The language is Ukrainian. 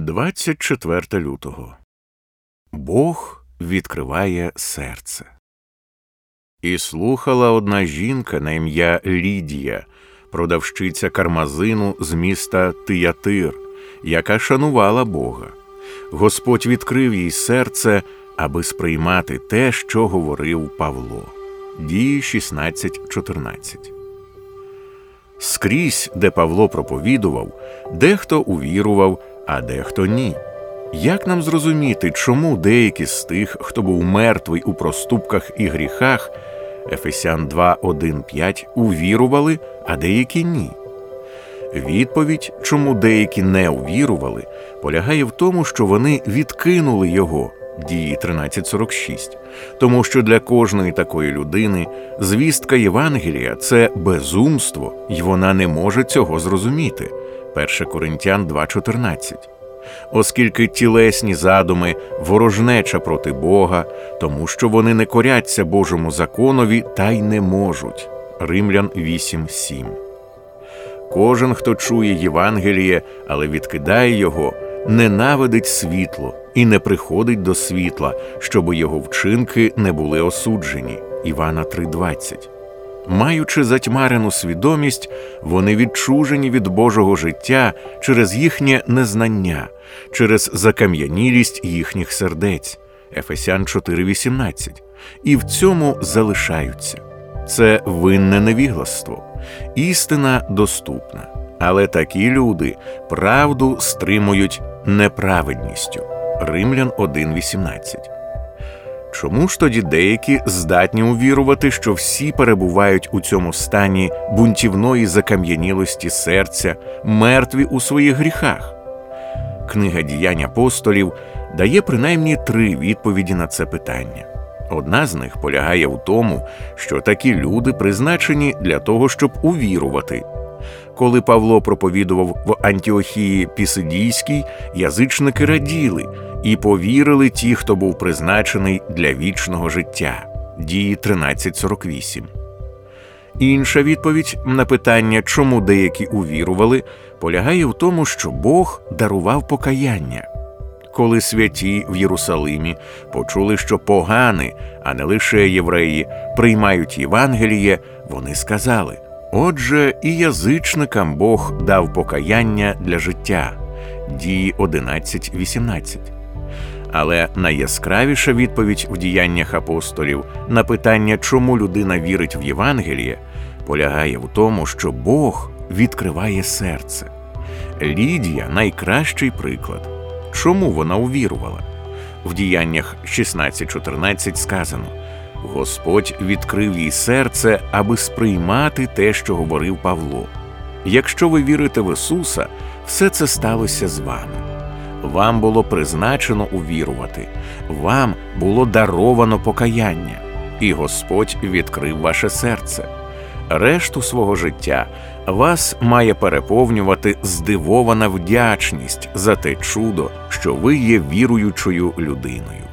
24 лютого Бог відкриває серце. І слухала одна жінка на ім'я Лідія, продавщиця кармазину з міста Тиятир, яка шанувала Бога. Господь відкрив їй серце, аби сприймати те, що говорив Павло. Дії 16.14 Скрізь, де Павло проповідував, дехто увірував, а дехто ні. Як нам зрозуміти, чому деякі з тих, хто був мертвий у проступках і гріхах, Ефесян 2, 1, 5, увірували, а деякі ні? Відповідь, чому деякі не увірували, полягає в тому, що вони відкинули його дії 1346, тому що для кожної такої людини звістка Євангелія це безумство, і вона не може цього зрозуміти. 1 Коринтян 2.14 Оскільки тілесні задуми ворожнеча проти Бога, тому що вони не коряться Божому законові та й не можуть. Римлян 8.7 Кожен, хто чує Євангеліє, але відкидає його, ненавидить світло і не приходить до світла, щоб його вчинки не були осуджені. Івана 3.20 Маючи затьмарену свідомість, вони відчужені від Божого життя через їхнє незнання, через закам'янілість їхніх сердець. Ефесян 4.18, і в цьому залишаються. Це винне невігластво, істина доступна, але такі люди правду стримують неправедністю. Римлян 1.18 Чому ж тоді деякі здатні увірувати, що всі перебувають у цьому стані бунтівної закам'янілості серця, мертві у своїх гріхах? Книга діянь апостолів дає принаймні три відповіді на це питання. Одна з них полягає в тому, що такі люди призначені для того, щоб увірувати. Коли Павло проповідував в Антіохії Пісидійській, язичники раділи і повірили ті, хто був призначений для вічного життя. Дії 1348. Інша відповідь на питання, чому деякі увірували, полягає в тому, що Бог дарував покаяння. Коли святі в Єрусалимі почули, що погани, а не лише євреї, приймають Євангеліє, вони сказали: Отже, і язичникам Бог дав покаяння для життя. Дії 11.18. Але найяскравіша відповідь в діяннях апостолів на питання, чому людина вірить в Євангеліє, полягає в тому, що Бог відкриває серце. Лідія найкращий приклад. Чому вона увірувала? В діяннях 16.14 сказано Господь відкрив їй серце, аби сприймати те, що говорив Павло. Якщо ви вірите в Ісуса, все це сталося з вами. Вам було призначено увірувати, вам було даровано покаяння, і Господь відкрив ваше серце. Решту свого життя вас має переповнювати здивована вдячність за те чудо, що ви є віруючою людиною.